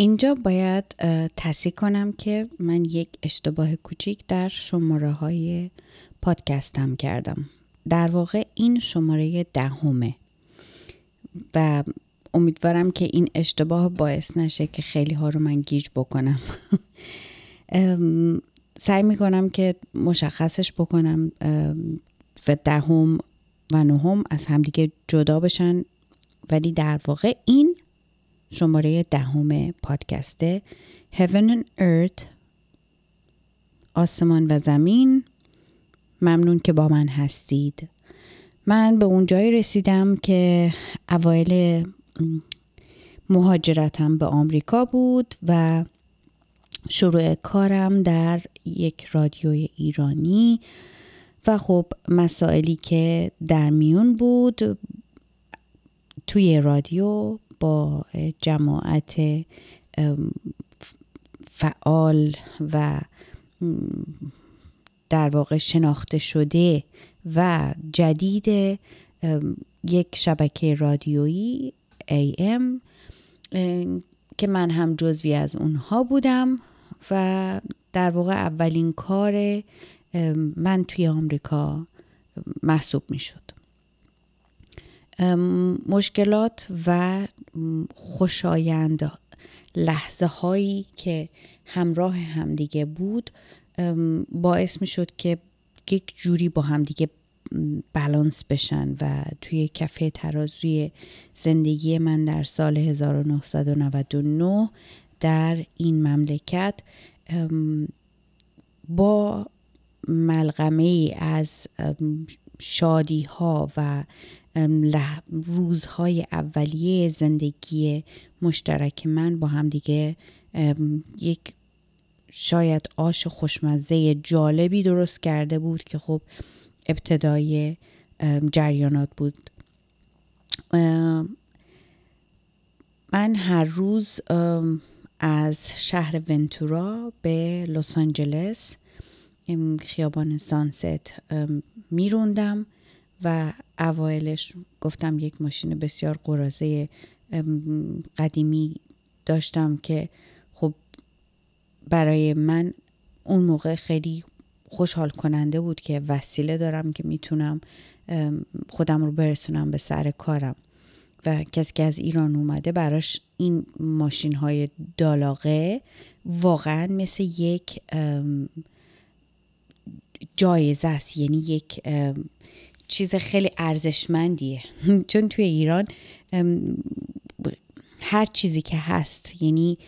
اینجا باید تصحیح کنم که من یک اشتباه کوچیک در شماره های پادکستم کردم. در واقع این شماره دهمه. و امیدوارم که این اشتباه باعث نشه که خیلی ها رو من گیج بکنم. سعی می‌کنم که مشخصش بکنم و دهم و نهم از همدیگه جدا بشن. ولی در واقع این شماره دهم پادکسته Heaven and Earth آسمان و زمین. ممنون که با من هستید. من به اون جایی رسیدم که اوایل مهاجرتم به آمریکا بود و شروع کارم در یک رادیوی ایرانی و خب مسائلی که در میون بود توی رادیو با جماعت فعال و در واقع شناخته شده و جدید یک شبکه رادیویی AM که من هم جزوی از اونها بودم و در واقع اولین کار من توی آمریکا محسوب می شد مشکلات و خوشایند لحظه هایی که همراه همدیگه بود باعث می شد که یک جوری با همدیگه بلانس بشن و توی کفه ترازوی زندگی من در سال 1999 در این مملکت با ملغمه از شادی ها و روزهای اولیه زندگی مشترک من با هم دیگه یک شاید آش خوشمزه جالبی درست کرده بود که خب ابتدای جریانات بود. من هر روز از شهر ونتورا به لس آنجلس خیابان سانست میروندم و اوایلش گفتم یک ماشین بسیار قرازه قدیمی داشتم که خب برای من اون موقع خیلی خوشحال کننده بود که وسیله دارم که می‌تونم خودم رو برسونم به سر کارم. و کسی که از ایران اومده براش این ماشین های دالاغه واقعا مثل یک جایزه است. یعنی یک چیز خیلی ارزشمندیه. چون توی ایران هر چیزی که هست یعنی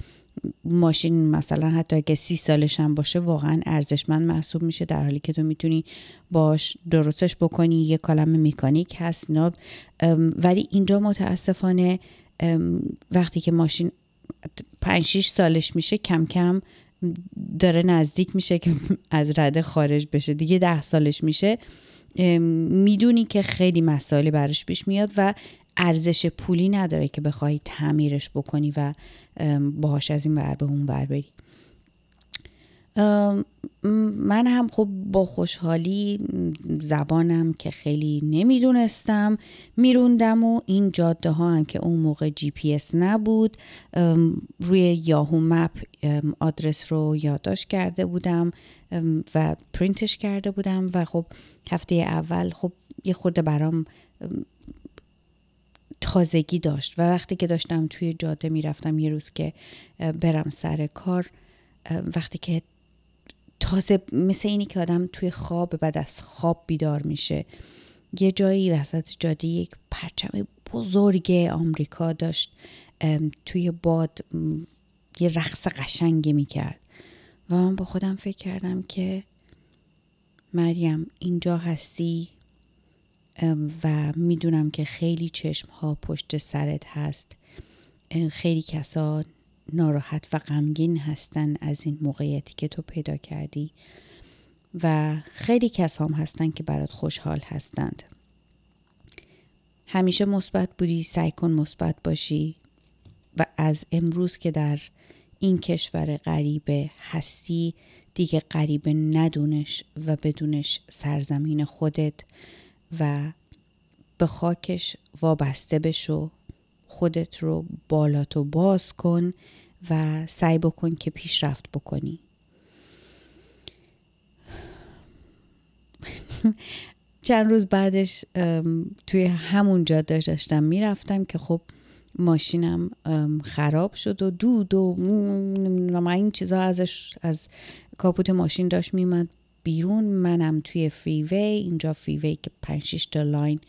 ماشین مثلا حتی اگه سی سالش هم باشه واقعا ارزشمند محسوب میشه در حالی که تو می‌تونی باش درستش بکنی. یه کالم مکانیک هست نه ولی اینجا متاسفانه وقتی که ماشین پنج شیش سالش میشه کم کم داره نزدیک میشه که از رده خارج بشه. دیگه ده سالش میشه. می‌دونی که خیلی مسائلی براش پیش میاد و ارزش پولی نداره که بخوای تعمیرش بکنی و باهاش از این ور به اون ور بری. من هم خب با خوشحالی زبانم که خیلی نمی‌دونستم میروندم و این جاده ها هم که اون موقع جی پی اس نبود روی Yahoo Map آدرس رو یادداشت کرده بودم و پرینتش کرده بودم و خب هفته اول خب یه خورده برام تازگی داشت و وقتی که داشتم توی جاده می‌رفتم یه روز که برم سر کار وقتی که تازه مثل اینی که آدم توی خواب بعد از خواب بیدار میشه. یه جایی وسط جاده یک پرچم بزرگ آمریکا داشت توی باد یه رقص قشنگی می‌کرد. و من با خودم فکر کردم که مریم اینجا هستی؟ و می‌دونم که خیلی چشم ها پشت سرت هست. خیلی کسا ناراحت و غمگین هستن از این موقعیتی که تو پیدا کردی و خیلی کس هم هستن که برات خوشحال هستند. همیشه مثبت بودی سعی کن مثبت باشی و از امروز که در این کشور غریبه هستی دیگه غریبه ندونش و بدونش سرزمین خودت و به خاکش وابسته بشو. خودت رو بالاتو باز کن و سعی بکن که پیشرفت بکنی. چند روز بعدش توی همون جاده داشتم می‌رفتم که خب ماشینم خراب شد و دود و این چیزا ازش از کاپوت ماشین داشت میمد بیرون. منم توی freeway اینجا freeway که 5 تا لاین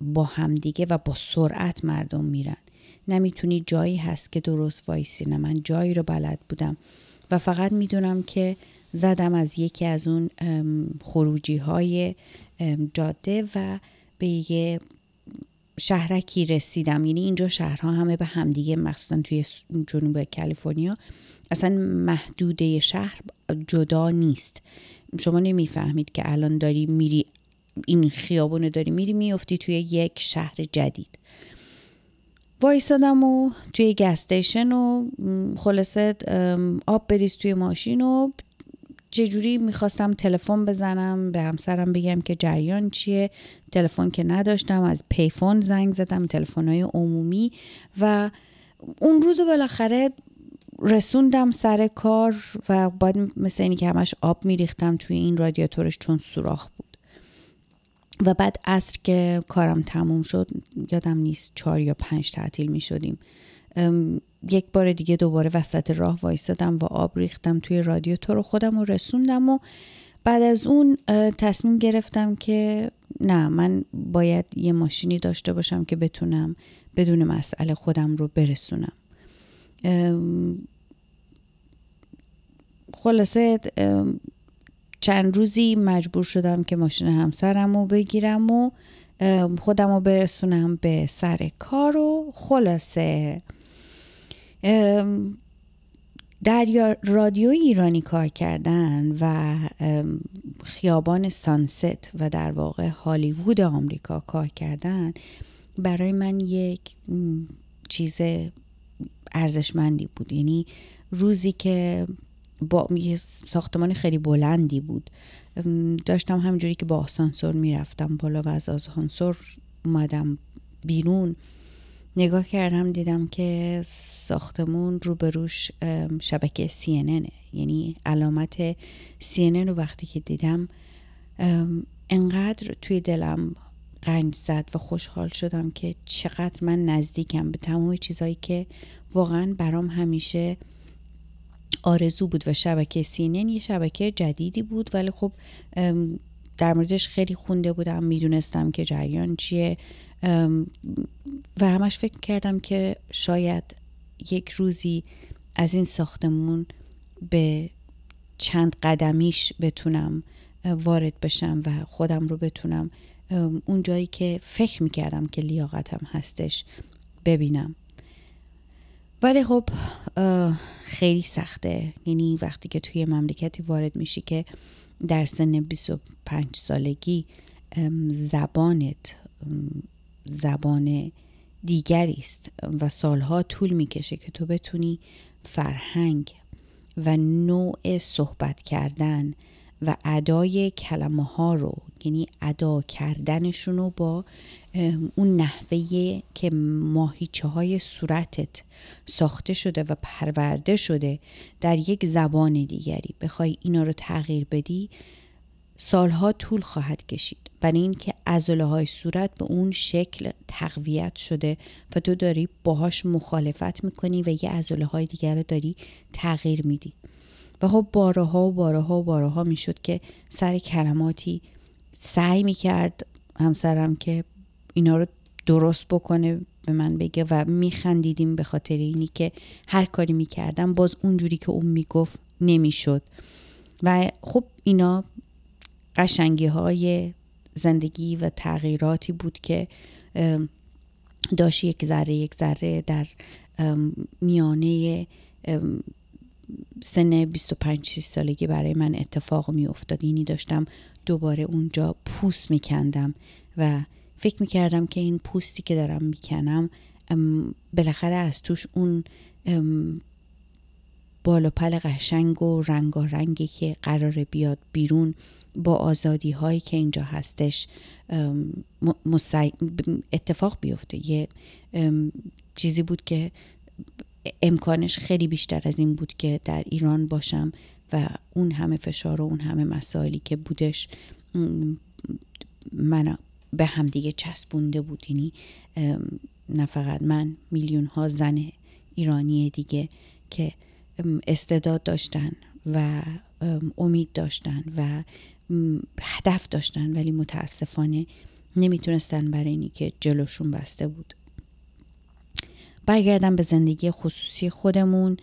با همدیگه و با سرعت مردم میرن. نمی‌تونی جایی هست که درست وایسی. نه من جایی رو بلد بودم. و فقط می‌دونم که زدم از یکی از اون خروجی های جاده و به یه شهرکی رسیدم. یعنی اینجا شهرها همه به همدیگه مخصوصا توی جنوب کالیفرنیا اصلا محدوده شهر جدا نیست. شما نمی‌فهمید که الان داری میری این خیابونو داری میری میفتی توی یک شهر جدید. وایستادم و توی گستیشن و خلاصه آب بریز توی ماشین و چجوری می‌خواستم تلفن بزنم به همسرم بگم که جریان چیه. تلفن که نداشتم از پیفون زنگ زدم تلفن های عمومی و اون روز بالاخره رسوندم سر کار و باید مثل اینی که همش آب میریختم توی این رادیاتورش چون سوراخ بود. و بعد عصر که کارم تموم شد یادم نیست چهار یا پنج تعطیل می شدیم یک بار دیگه دوباره وسط راه وایستادم و آب ریختم توی رادیو تو رو خودم رو رسوندم و بعد از اون تصمیم گرفتم که نه من باید یه ماشینی داشته باشم که بتونم بدون مسئله خودم رو برسونم. خلاصه چند روزی مجبور شدم که ماشین همسرم رو بگیرم و خودم رو برسونم به سر کار و خلاصه. در رادیو ایرانی کار کردن و خیابان سانست و در واقع هالیوود آمریکا کار کردن برای من یک چیز ارزشمندی بود. یعنی روزی که با یه ساختمان خیلی بلندی بود. داشتم همجوری که با آسانسور می‌رفتم بالا و از آسانسور اومدم بیرون. نگاه کردم دیدم که ساختمون روبروش شبکه CNN یعنی علامت CNN رو وقتی که دیدم انقدر توی دلم قنج زد و خوشحال شدم که چقدر من نزدیکم به تمام چیزهایی که واقعا برام همیشه آرزو بود و شبکه سینن یه شبکه جدیدی بود ولی خب در موردش خیلی خونده بودم می‌دونستم که جریان چیه. و همش فکر کردم که شاید یک روزی از این ساختمون به چند قدمیش بتونم وارد بشم و خودم رو بتونم اون جایی که فکر می‌کردم که لیاقتم هستش ببینم. ولی خب خیلی سخته. یعنی وقتی که توی مملکتی وارد میشی که در سن 25 سالگی زبانت زبان دیگری است و سالها طول می‌کشه که تو بتونی فرهنگ و نوع صحبت کردن و ادای کلمه ها رو یعنی ادا کردنشون رو با اون نحوه که ماهیچه های صورتت ساخته شده و پرورده شده در یک زبان دیگری. بخوای اینا رو تغییر بدی سالها طول خواهد کشید. برای اینکه عضله های صورت به اون شکل تقویت شده و تو داری باهاش مخالفت می‌کنی و یه عضله های دیگر رو داری تغییر میدی. و خب بارها و بارها و بارها می‌شد که سر کلماتی سعی می‌کرد همسرم که اینا رو درست بکنه به من بگه و میخندیدیم به خاطر اینی که هر کاری می‌کردم باز اونجوری که اون می‌گفت نمی‌شد. و خب اینا قشنگی های زندگی و تغییراتی بود که داشت یک ذره یک ذره در میانه سن 25 سالگی برای من اتفاق می افتاد یعنی داشتم دوباره اونجا پوست میکندم و فکر می‌کردم که این پوستی که دارم می‌کنم بالاخره از توش اون بالا پل قشنگ و رنگی که قرار بیاد بیرون با آزادی هایی که اینجا هستش اتفاق بیفته. یه چیزی بود که امکانش خیلی بیشتر از این بود که در ایران باشم و اون همه فشار و اون همه مسائلی که بودش من به هم دیگه چسبونده بود. یعنی نه فقط من میلیون ها زن ایرانی دیگه که استعداد داشتن و امید داشتن و هدف داشتن ولی متاسفانه نمی‌تونستن برای اینی که جلوشون بسته بود. برگردم به زندگی خصوصی خودمون.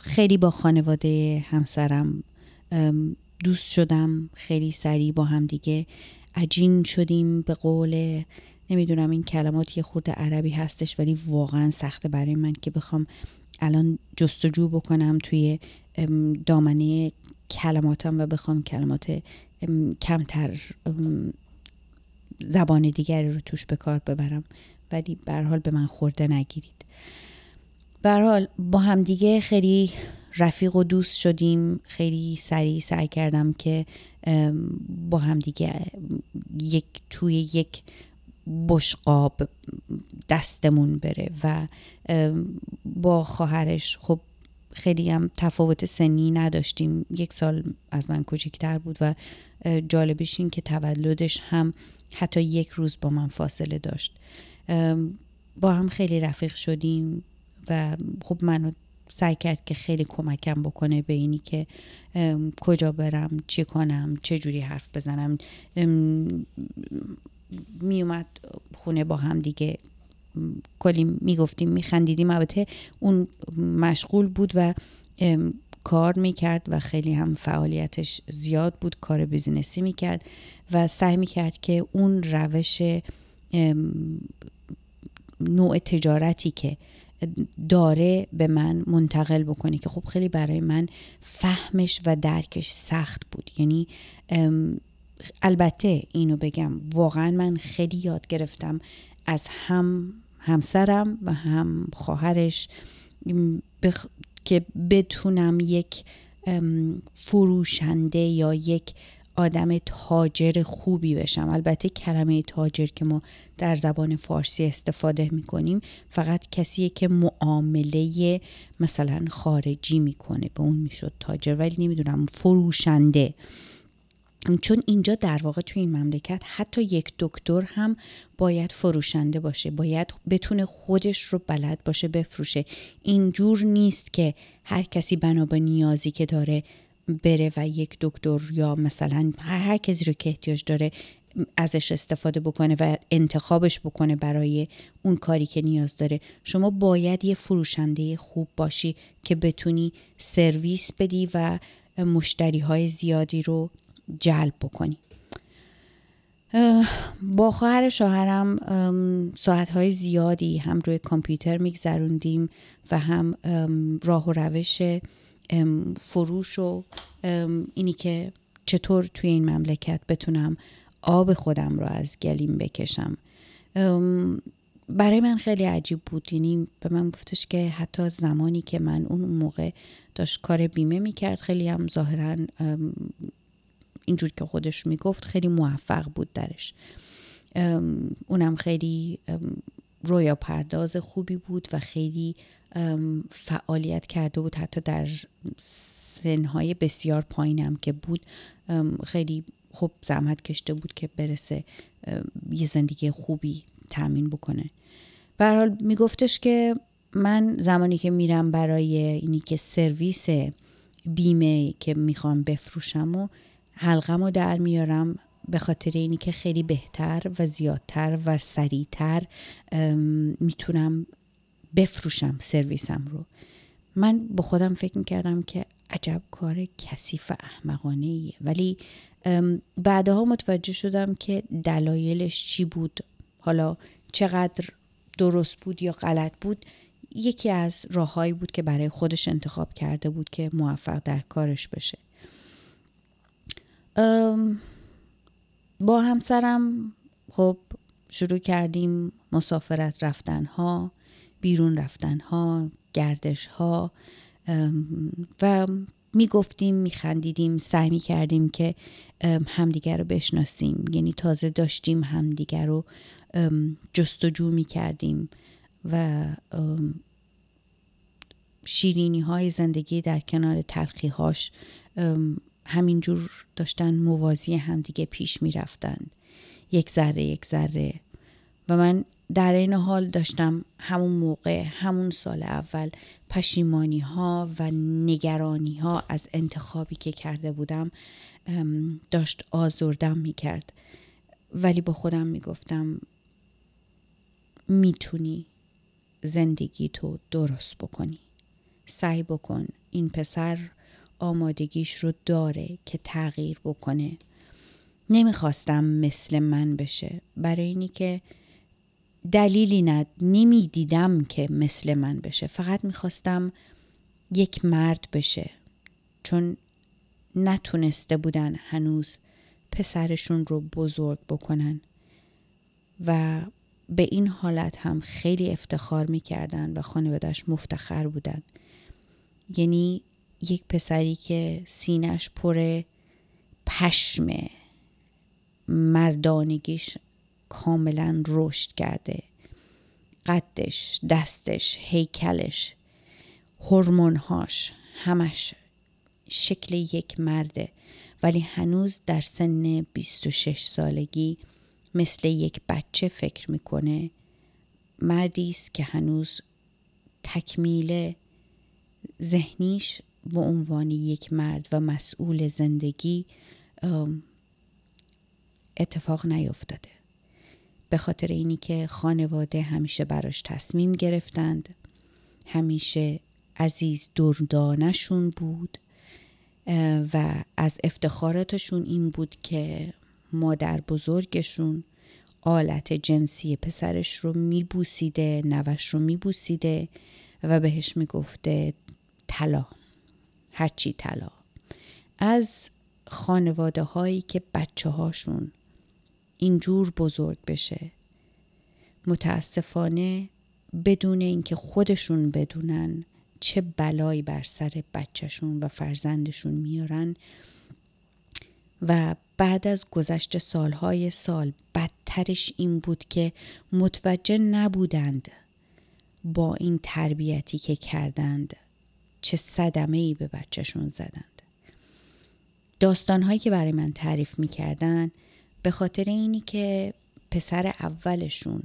خیلی با خانواده همسرم دوست شدم. خیلی سریع با هم دیگه عجین شدیم به قول نمی‌دونم این کلمات یه خورده عربی هستش ولی واقعا سخته برای من که بخوام الان جستجو بکنم توی دامنه کلماتم و بخوام کلمات کمتر زبان دیگری رو توش به کار ببرم. ولی به حال به من خورده نگیرید. به حال با هم دیگه خیلی رفیق و دوست شدیم. خیلی سریع سعی کردم که با هم دیگه یک توی یک بشقاب دستمون بره و با خواهرش خب خیلی هم تفاوت سنی نداشتیم. یک سال از من کوچکتر بود و جالبش این که تولدش هم حتی یک روز با من فاصله داشت. با هم خیلی رفیق شدیم و خب منو سعی کرد که خیلی کمکم بکنه به اینی که کجا برم چی کنم چه جوری حرف بزنم. میومد خونه با هم دیگه. کلی می‌گفتیم میخندیدیم. البته اون مشغول بود و کار می‌کرد و خیلی هم فعالیتش زیاد بود کار بیزینسی می‌کرد و سعی می‌کرد که اون روش نوع تجارتی که داره به من منتقل بکنه که خب خیلی برای من فهمش و درکش سخت بود. یعنی البته اینو بگم واقعا من خیلی یاد گرفتم از هم همسرم و هم خواهرش. که بتونم یک فروشنده یا یک آدم تاجر خوبی بشم. البته کلمه تاجر که ما در زبان فارسی استفاده می‌کنیم فقط کسیه که معامله مثلا خارجی می‌کنه به اون می‌شد تاجر ولی نمی‌دونم فروشنده. چون اینجا در واقع توی این مملکت حتی یک دکتر هم باید فروشنده باشه باید بتونه خودش رو بلد باشه بفروشه. اینجور نیست که هر کسی بنا به نیازی که داره بره و یک دکتر یا مثلا هر, هر کسی رو که احتیاج داره ازش استفاده بکنه و انتخابش بکنه برای اون کاری که نیاز داره. شما باید یه فروشنده خوب باشی که بتونی سرویس بدی و مشتری های زیادی رو جلب بکنی. با خواهر شوهرم ساعت های زیادی هم روی کامپیوتر میگذروندیم و هم راه و روش فروش و اینی که چطور توی این مملکت بتونم آب خودم رو از گلیم بکشم. برای من خیلی عجیب بود. یعنی به من گفتش که حتی زمانی که من اون موقع داشت کار بیمه می‌کرد خیلی هم ظاهرا اینجور که خودش می‌گفت خیلی موفق بود درش. اونم خیلی رویا پرداز خوبی بود و خیلی فعالیت کرده بود حتی در سنهای بسیار پایینم که بود. خیلی خوب زحمت کشته بود که برسه یه زندگی خوبی تامین بکنه. به میگفتش که من زمانی که میرم برای اینی که سرویس بیمه که می‌خوام بفروشم و حلقم رو در میارم به خاطر اینی که خیلی بهتر و زیادتر و سریعتر می‌تونم بفروشم سرویسم رو. من با خودم فکر می‌کردم که عجب کار کثیف احمقانه ایه ولی بعدها متوجه شدم که دلایلش چی بود. حالا چقدر درست بود یا غلط بود یکی از راههایی بود که برای خودش انتخاب کرده بود که موفق در کارش بشه با همسرم خب شروع کردیم مسافرت رفتن ها بیرون رفتن ها گردش ها و می‌گفتیم میخندیدیم سعی می‌کردیم که همدیگر رو بشناسیم. یعنی تازه داشتیم همدیگر رو جستجو می‌کردیم و شیرینی های زندگی در کنار تلخی هاش همینجور داشتن موازی همدیگه پیش می رفتند یک ذره یک ذره. و من در این حال داشتم همون موقع همون سال اول پشیمانی ها و نگرانی ها از انتخابی که کرده بودم داشت آزردم می کرد ولی با خودم می گفتم می‌تونی زندگی تو درست بکنی. سعی بکن این پسر آمادگیش رو داره که تغییر بکنه. نمی‌خواستم مثل من بشه. برای اینی که دلیلی ند نمی‌دیدم که مثل من بشه. فقط می‌خواستم یک مرد بشه. چون نتونسته بودن هنوز پسرشون رو بزرگ بکنن. و به این حالت هم خیلی افتخار می‌کردن و خانوادش مفتخر بودن. یعنی یک پسری که سینش پر پشمه مردانگیش کاملا رشد کرده. قدش دستش هیکلش هورمونهاش همش شکل یک مرده. ولی هنوز در سن 26 سالگی مثل یک بچه فکر می‌کنه مردی است که هنوز تکمیل ذهنیش به عنوان یک مرد و مسئول زندگی اتفاق نیفتاده. به خاطر اینی که خانواده همیشه براش تصمیم گرفتند. همیشه عزیز دردانشون بود و از افتخاراتشون این بود که مادر بزرگشون آلت جنسی پسرش رو میبوسیده نوش رو میبوسیده و بهش می‌گفته طلا. هرچی طلا. از خانواده هایی که بچه هاشون اینجور بزرگ بشه متاسفانه بدون اینکه خودشون بدونن چه بلایی بر سر بچهشون و فرزندشون میارن و بعد از گذشت سالهای سال بدترش این بود که متوجه نبودند با این تربیتی که کردند. چه صدمه ای به بچهشون زدند. داستانهایی که برای من تعریف می‌کردن به خاطر اینی که پسر اولشون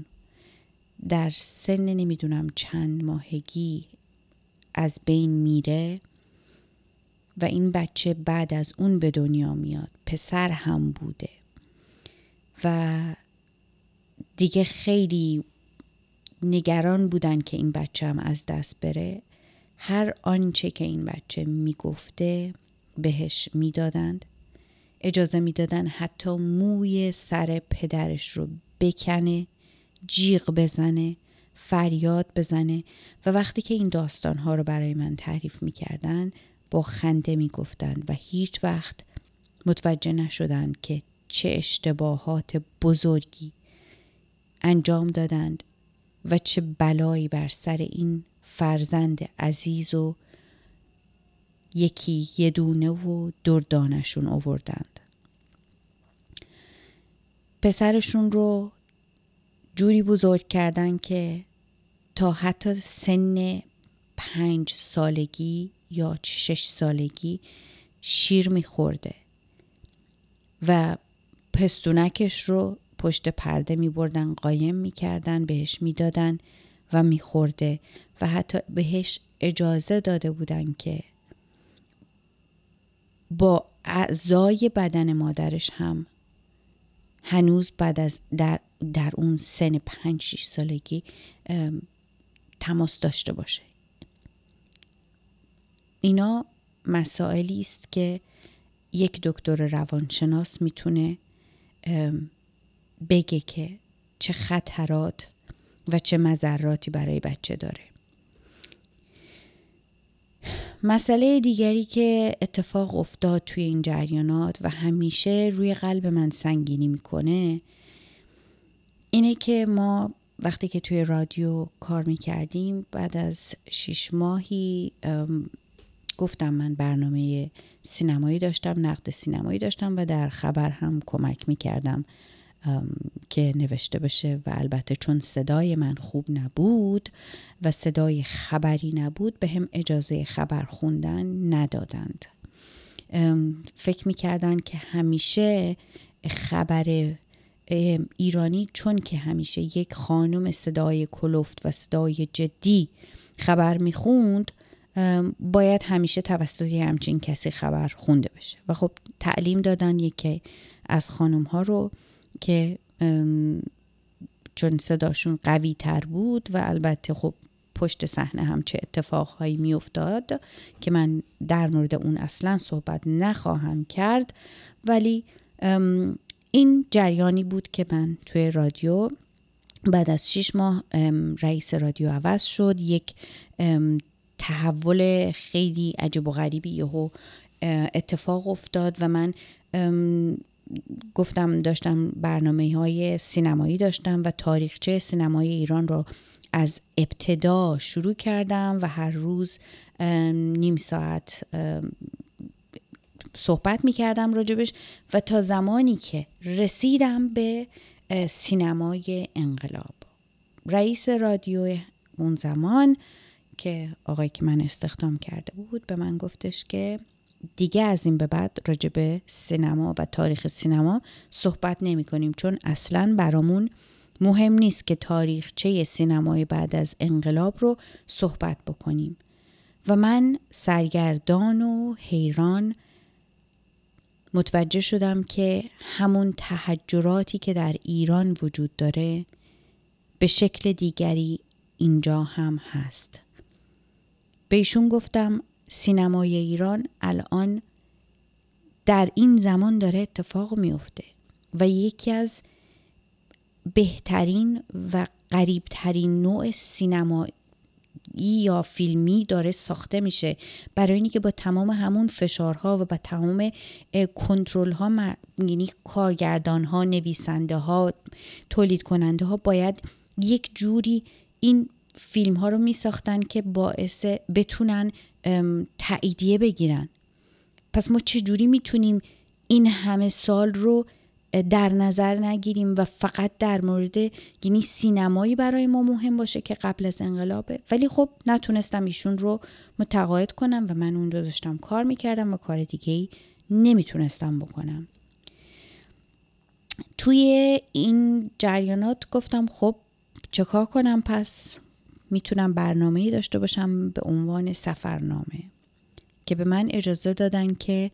در سن نمی‌دونم چند ماهگی از بین میره و این بچه بعد از اون به دنیا میاد. پسر هم بوده و دیگه خیلی نگران بودن که این بچه هم از دست بره. هر آنچه که این بچه می‌گفته بهش می‌دادند اجازه می‌دادن حتی موی سر پدرش رو بکنه جیغ بزنه فریاد بزنه. و وقتی که این داستان ها رو برای من تعریف می‌کردن با خنده می‌گفتند و هیچ وقت متوجه نشدند که چه اشتباهات بزرگی انجام دادند و چه بلایی بر سر این فرزند عزیز و یکی یه دونه و دردانشون آوردند. پسرشون رو جوری بزرگ کردن که تا حتی سن پنج سالگی یا شش سالگی شیر میخورده و پستونکش رو پشت پرده می بردن قایم می کردن بهش می‌دادن. و میخورده و حتی بهش اجازه داده بودن که با اعضای بدن مادرش هم هنوز بعد از در, در اون سن پنج شیش سالگی تماس داشته باشه. اینا مسائلی است که یک دکتر روانشناس می‌تونه بگه که چه خطرات و چه مذراتی برای بچه داره. مسئله دیگری که اتفاق افتاد توی این جریانات و همیشه روی قلب من سنگینی می‌کنه اینه که ما وقتی که توی رادیو کار می‌کردیم بعد از شیش ماهی گفتم من برنامه سینمایی داشتم نقد سینمایی داشتم و در خبر هم کمک می‌کردم. که نوشته بشه و البته چون صدای من خوب نبود و صدای خبری نبود به هم اجازه خبر خوندن ندادند. فکر می‌کردن که همیشه خبر ایرانی چون که همیشه یک خانم صدای کلفت و صدای جدی خبر می‌خوند باید همیشه توسط همچین کسی خبر خونده بشه و خب تعلیم دادن یکی از خانم ها رو که چون صداشون قوی تر بود و البته خب پشت صحنه هم چه اتفاقهایی میافتاد که من در مورد اون اصلا صحبت نخواهم کرد. ولی این جریانی بود که من توی رادیو بعد از شیش ماه رئیس رادیو عوض شد. یک تحول خیلی عجب و غریبی یهو اتفاق افتاد و من گفتم داشتم برنامه های سینمایی داشتم و تاریخچه سینمای ایران رو از ابتدا شروع کردم و هر روز نیم ساعت صحبت می کردم راجبش و تا زمانی که رسیدم به سینمای انقلاب. رئیس رادیو اون زمان که آقای که من استخدام کرده بود به من گفتش که دیگه از این به بعد راجب سینما و تاریخ سینما صحبت نمی کنیم چون اصلا برامون مهم نیست که تاریخچه سینمای بعد از انقلاب رو صحبت بکنیم. و من سرگردان و حیران متوجه شدم که همون تحجراتی که در ایران وجود داره به شکل دیگری اینجا هم هست. بهشون گفتم سینمای ایران الان در این زمان داره اتفاق میفته و یکی از بهترین و قریبترین نوع سینمایی یا فیلمی داره ساخته میشه. برای اینکه با تمام همون فشارها و با تمام کنترل ها یعنی کارگردان ها نویسنده ها تولید کننده ها باید یک جوری این فیلم ها رو می ساختن که باعث بتونن تاییدیه بگیرن. پس ما چجوری می‌تونیم این همه سال رو در نظر نگیریم و فقط در مورد یعنی سینمایی برای ما مهم باشه که قبل از انقلابه؟ ولی خب نتونستم ایشون رو متقاعد کنم و من اونجا داشتم کار می‌کردم و کار دیگه ای نمی‌تونستم بکنم. توی این جریانات گفتم خب چه کار کنم پس؟ می‌تونم برنامه داشته باشم به عنوان سفرنامه که به من اجازه دادن که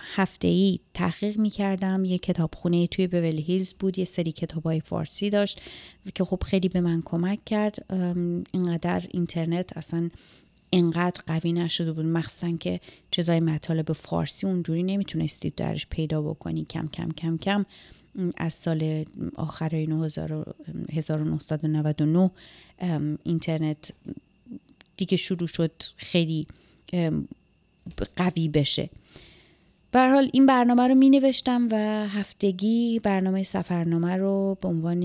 هفته ای تحقیق می کردم یه کتابخونه توی بول هیلز بود یه سری کتاب های فارسی داشت که خب خیلی به من کمک کرد. اینقدر اینترنت اصلا اینقدر قوی نشده بود. مخصوصا که چیزای مطالب فارسی اونجوری نمی‌تونستید درش پیدا بکنی. کم کم کم کم. از سال آخر 1999 اینترنت دیگه شروع شد خیلی قوی بشه. به حال این برنامه رو می نوشتم و هفتگی برنامه سفرنامه رو به عنوان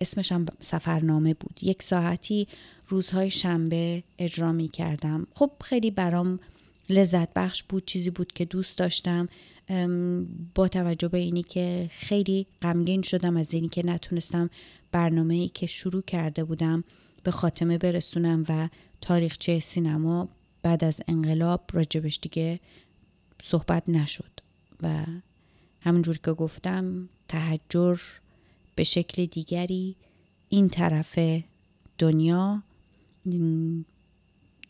اسمش هم سفرنامه بود. یک ساعتی روزهای شنبه اجرا می کردم خب خیلی برام لذت بخش بود چیزی بود که دوست داشتم. با توجه به اینی که خیلی غمگین شدم از اینی که نتونستم برنامه ای که شروع کرده بودم به خاتمه برسونم و تاریخچه سینما بعد از انقلاب راجبش دیگه صحبت نشد. و همونجور که گفتم تحجر به شکل دیگری این طرف دنیا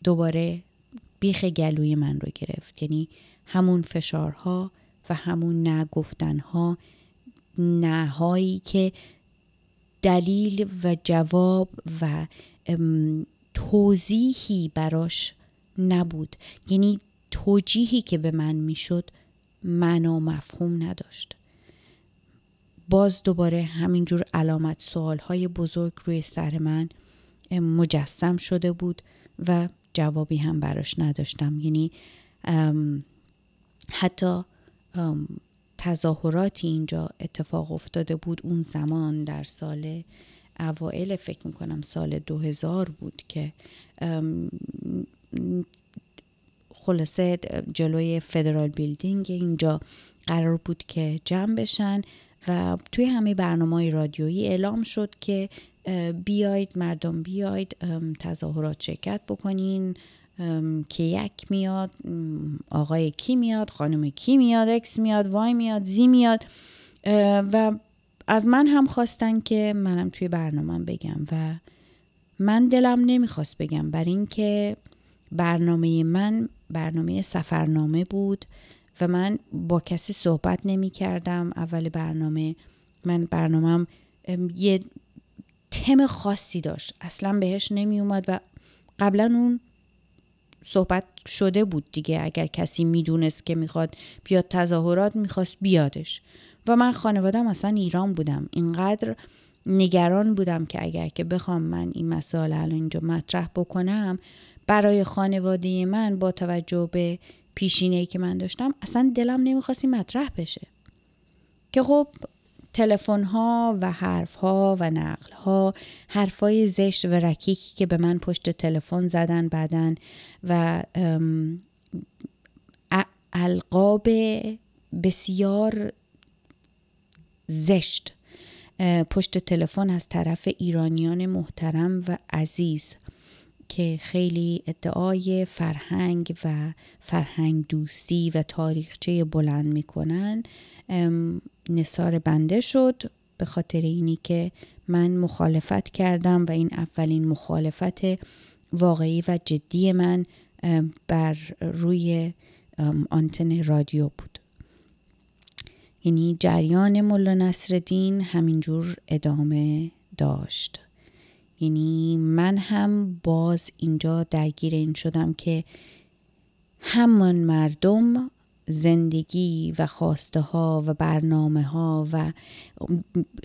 دوباره بیخ گلوی من رو گرفت. یعنی همون فشارها و همون نگفتنها نهایی که دلیل و جواب و توضیحی براش نبود. یعنی توجیهی که به من می‌شد معنا مفهوم نداشت. باز دوباره همینجور علامت سوال های بزرگ روی سر من مجسم شده بود و جوابی هم براش نداشتم. یعنی حتی تظاهراتی اینجا اتفاق افتاده بود اون زمان در سال اوائل فکر می‌کنم سال 2000 بود که خلاصه جلوی Federal Building اینجا قرار بود که جمع بشن و توی همه برنامه رادیویی اعلام شد که بیاید مردم بیاید تظاهرات شرکت بکنین. که یک میاد آقای کی میاد خانم کی میاد X میاد Y میاد Z میاد. و از من هم خواستن که منم توی برنامه بگم و من دلم نمی‌خواست بگم. بر اینکه برنامه من برنامه سفرنامه بود و من با کسی صحبت نمی کردم اول برنامه من برنامهم یه تم خاصی داشت. اصلا بهش نمی اومد و قبلا اون صحبت شده بود دیگه. اگر کسی می‌دونست که می‌خواد بیاد تظاهرات می‌خواست بیادش. و من خانوادم اصلا ایران بودم. اینقدر نگران بودم که اگر که بخوام من این مسائل الان اینجا مطرح بکنم برای خانواده من با توجه به پیشینه که من داشتم اصلا دلم نمی‌خواست این مطرح بشه. که خب تلفن ها و حرف ها و نقل ها حرف های زشت و رکیکی که به من پشت تلفن زدن بعدن و القاب بسیار زشت. پشت تلفن از طرف ایرانیان محترم و عزیز. که خیلی ادعای فرهنگ و فرهنگ دوستی و تاریخچه بلند می‌کنن نصار بنده شد به خاطر اینی که من مخالفت کردم و این اولین مخالفت واقعی و جدی من بر روی آنتن رادیو بود. یعنی جریان ملا نصرالدین همینجور ادامه داشت. یعنی من هم باز اینجا درگیر این شدم که همان مردم زندگی و خواسته ها و برنامه ها و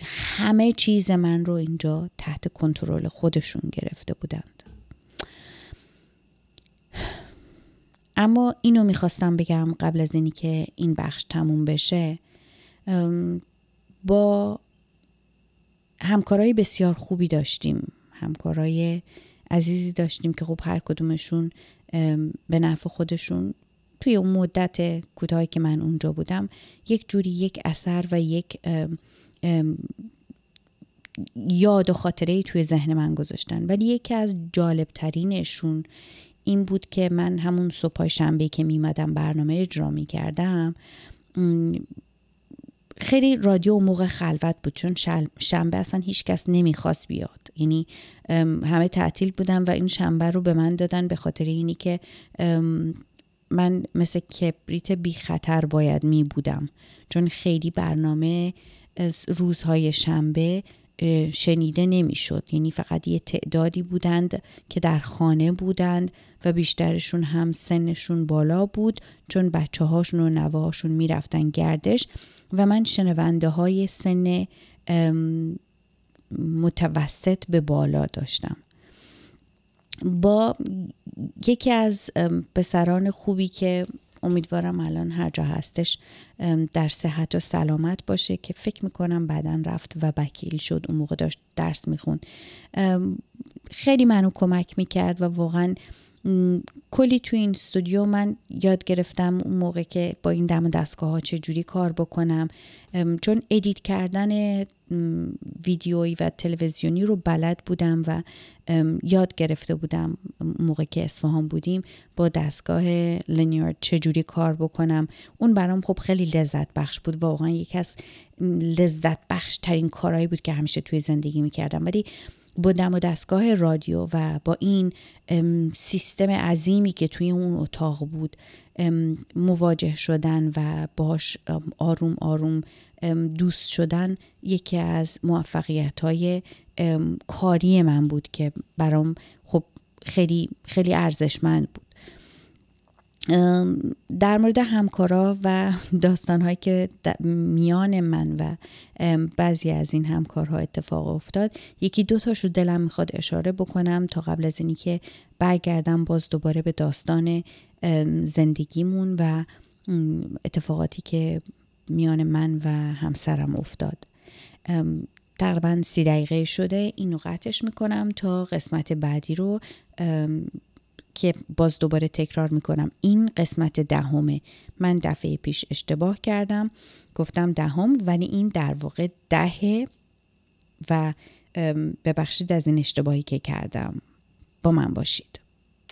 همه چیز من رو اینجا تحت کنترل خودشون گرفته بودند. اما اینو می‌خواستم بگم قبل از اینی که این بخش تموم بشه. با همکارای بسیار خوبی داشتیم. همکارای عزیزی داشتیم که خب هر کدومشون به نفع خودشون توی اون مدت کوتاهی که من اونجا بودم یک جوری یک اثر و یک یاد و خاطره توی ذهن من گذاشتن. ولی یکی از جالب ترینشون این بود که من همون صبح شنبه که میمدم برنامه اجرا می کردم خیلی رادیو موقع خلوت بود چون شنبه اصلا هیچ کس نمی‌خواست بیاد. یعنی همه تعطیل بودن و این شنبه رو به من دادن به خاطر اینی که من مثل کبریت بی خطر باید می بودم. چون خیلی برنامه از روزهای شنبه شنیده نمی‌شد. یعنی فقط یه تعدادی بودند که در خانه بودند. و بیشترشون هم سنشون بالا بود چون بچه هاشون و نوه هاشون می‌رفتن گردش و من شنونده های سن متوسط به بالا داشتم. با یکی از پسران خوبی که امیدوارم الان هر جا هستش در صحت و سلامت باشه که فکر می‌کنم بعدا رفت و وکیل شد. اون موقع داشت درس می‌خوند. خیلی منو کمک می‌کرد و واقعا کلی تو این استودیو من یاد گرفتم اون موقع که با این دم دستگاه ها چجوری کار بکنم. چون ادیت کردن ویدیویی و تلویزیونی رو بلد بودم و یاد گرفته بودم موقع که اصفهان بودیم با دستگاه لینیارد چجوری کار بکنم. اون برام خب خیلی لذت بخش بود. واقعا یکی از لذت بخش ترین کارهایی بود که همیشه توی زندگی می‌کردم. ولی با دم و دستگاه رادیو و با این سیستم عظیمی که توی اون اتاق بود مواجه شدن و باش آروم آروم دوست شدن یکی از موفقیت های کاری من بود که برام خب خیلی خیلی ارزشمند بود. در مورد همکارا و داستانهایی که میان من و بعضی از این همکارها اتفاق افتاد یکی دو تاشو دلم می‌خواد اشاره بکنم تا قبل از اینی که برگردم باز دوباره به داستان زندگیمون و اتفاقاتی که میان من و همسرم افتاد. تقریبا سی دقیقه شده اینو قطعش می‌کنم تا قسمت بعدی رو که باز دوباره تکرار می‌کنم. این قسمت دهمه من دفعه پیش اشتباه کردم گفتم دهم ولی این در واقع دهه و ببخشید از این اشتباهی که کردم. با من باشید.